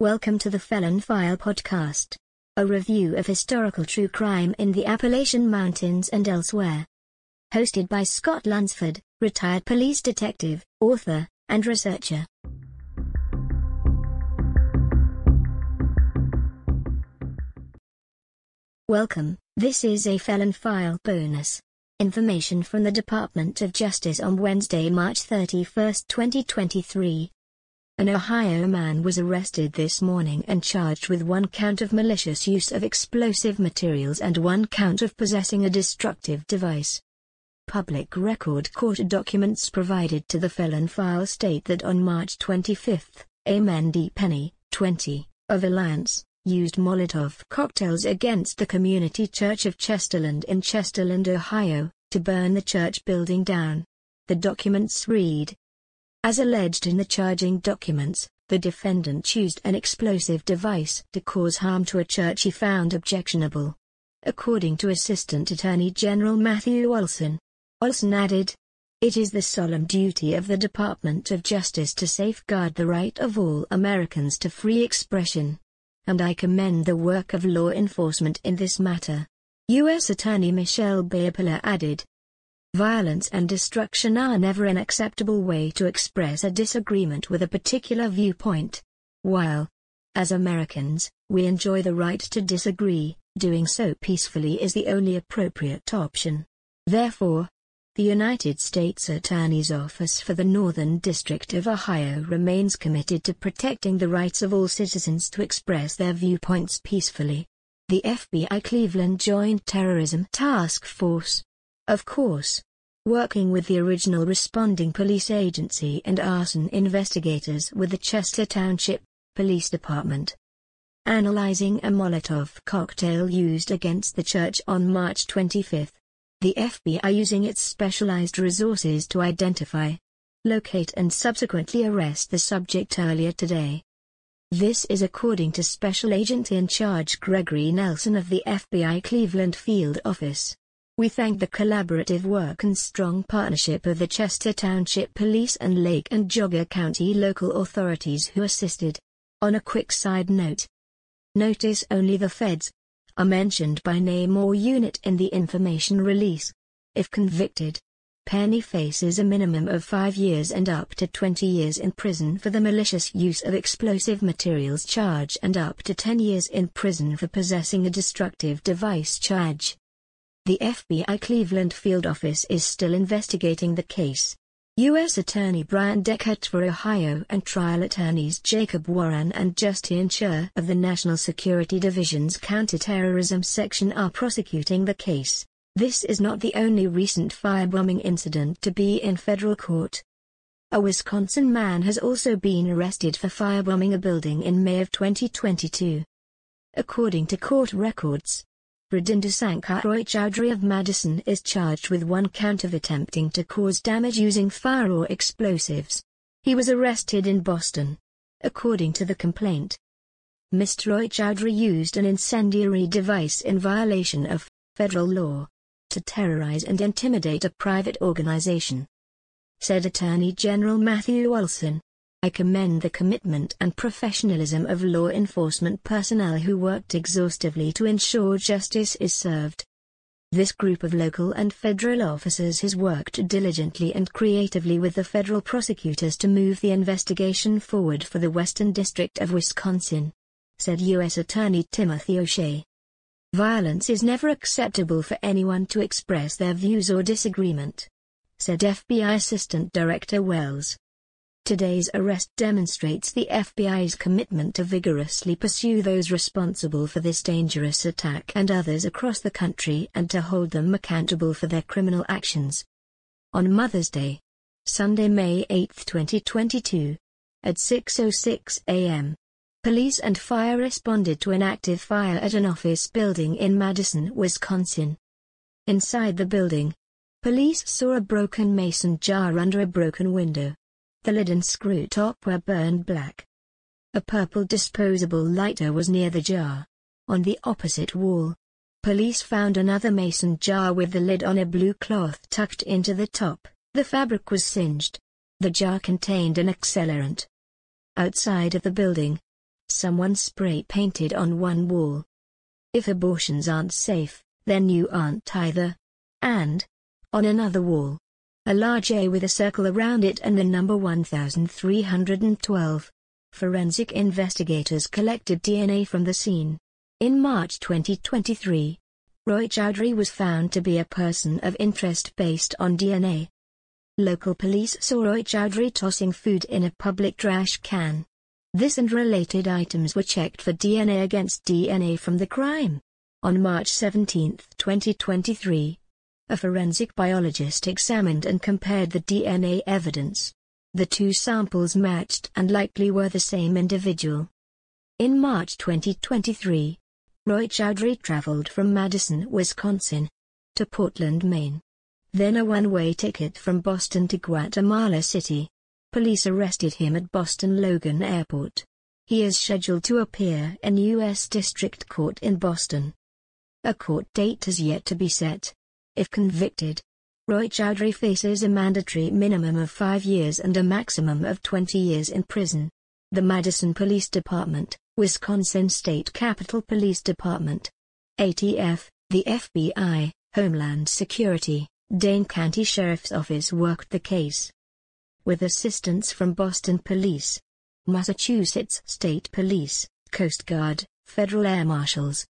Welcome to the Felon File podcast, a review of historical true crime in the Appalachian Mountains and elsewhere. Hosted by Scott Lunsford, retired police detective, author, and researcher. Welcome, this is a Felon File bonus. Information from the Department of Justice on Wednesday, March 31, 2023. An Ohio man was arrested this morning and charged with one count of malicious use of explosive materials and one count of possessing a destructive device. Public record court documents provided to the felon file state that on March 25, Aimenn D. Penny, 20, of Alliance, used Molotov cocktails against the Community Church of Chesterland in Chesterland, Ohio, to burn the church building down. The documents read, as alleged in the charging documents, the defendant used an explosive device to cause harm to a church he found objectionable. According to Assistant Attorney General Matthew Olsen. Olsen added, It is the solemn duty of the Department of Justice to safeguard the right of all Americans to free expression. And I commend the work of law enforcement in this matter. U.S. Attorney Michelle Baeppler added, Violence and destruction are never an acceptable way to express a disagreement with a particular viewpoint. While, as Americans, we enjoy the right to disagree, doing so peacefully is the only appropriate option. Therefore, the United States Attorney's Office for the Northern District of Ohio remains committed to protecting the rights of all citizens to express their viewpoints peacefully. The FBI Cleveland Joint Terrorism Task Force of course. Working with the original responding police agency and arson investigators with the Chester Township Police Department. Analyzing a Molotov cocktail used against the church on March 25. The FBI using its specialized resources to identify, locate and subsequently arrest the subject earlier today. This is according to Special Agent in Charge Gregory Nelson of the FBI Cleveland Field Office. We thank the collaborative work and strong partnership of the Chester Township Police and Lake and Geauga County local authorities who assisted. On a quick side note, notice only the feds are mentioned by name or unit in the information release. If convicted, Penny faces a minimum of 5 years and up to 20 years in prison for the malicious use of explosive materials charge and up to 10 years in prison for possessing a destructive device charge. The FBI Cleveland field office is still investigating the case. U.S. Attorney Brian Deckert for Ohio and trial attorneys Jacob Warren and Justin Sher of the National Security Division's Counterterrorism Section are prosecuting the case. This is not the only recent firebombing incident to be in federal court. A Wisconsin man has also been arrested for firebombing a building in May of 2022. According to court records, Hridindu Sankar Roy Chowdhury of Madison is charged with one count of attempting to cause damage using fire or explosives. He was arrested in Boston. According to the complaint, Mr. Roy Chowdhury used an incendiary device in violation of federal law to terrorize and intimidate a private organization. Said Attorney General Matthew Olsen. I commend the commitment and professionalism of law enforcement personnel who worked exhaustively to ensure justice is served. This group of local and federal officers has worked diligently and creatively with the federal prosecutors to move the investigation forward for the Western District of Wisconsin, said U.S. Attorney Timothy O'Shea. Violence is never acceptable for anyone to express their views or disagreement, said FBI Assistant Director Wells. Today's arrest demonstrates the FBI's commitment to vigorously pursue those responsible for this dangerous attack and others across the country and to hold them accountable for their criminal actions. On Mother's Day, Sunday, May 8, 2022, at 6:06 a.m., police and fire responded to an active fire at an office building in Madison, Wisconsin. Inside the building, police saw a broken mason jar under a broken window. The lid and screw top were burned black. A purple disposable lighter was near the jar. On the opposite wall, police found another mason jar with the lid on a blue cloth tucked into the top. The fabric was singed. The jar contained an accelerant. Outside of the building, someone spray painted on one wall. If abortions aren't safe, then you aren't either. And, on another wall, a large A with a circle around it and the number 1312. Forensic investigators collected DNA from the scene. In March 2023, Roy Chowdhury was found to be a person of interest based on DNA. Local police saw Roy Chowdhury tossing food in a public trash can. This and related items were checked for DNA against DNA from the crime. On March 17, 2023, a forensic biologist examined and compared the DNA evidence. The two samples matched and likely were the same individual. In March 2023, Roy Chowdhury traveled from Madison, Wisconsin, to Portland, Maine. Then a one-way ticket from Boston to Guatemala City. Police arrested him at Boston Logan Airport. He is scheduled to appear in U.S. District Court in Boston. A court date has yet to be set. If convicted, Roy Chowdhury faces a mandatory minimum of five years and a maximum of 20 years in prison. The Madison Police Department, Wisconsin State Capitol Police Department, ATF, the FBI, Homeland Security, Dane County Sheriff's Office worked the case. With assistance from Boston Police, Massachusetts State Police, Coast Guard, Federal Air Marshals,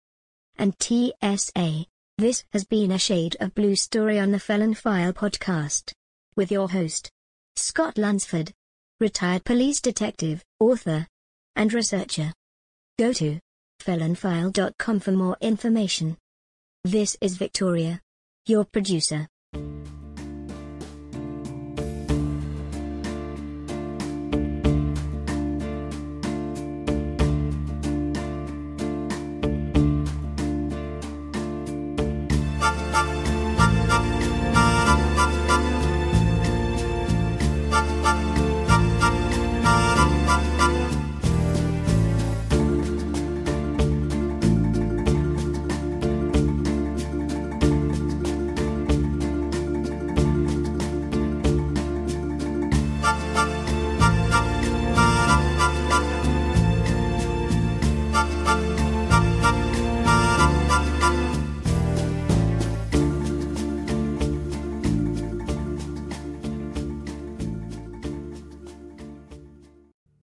and TSA. This has been a Shade of Blue story on the Felon File podcast. With your host, Scott Lunsford, retired police detective, author, and researcher. Go to felonfile.com for more information. This is Victoria, your producer.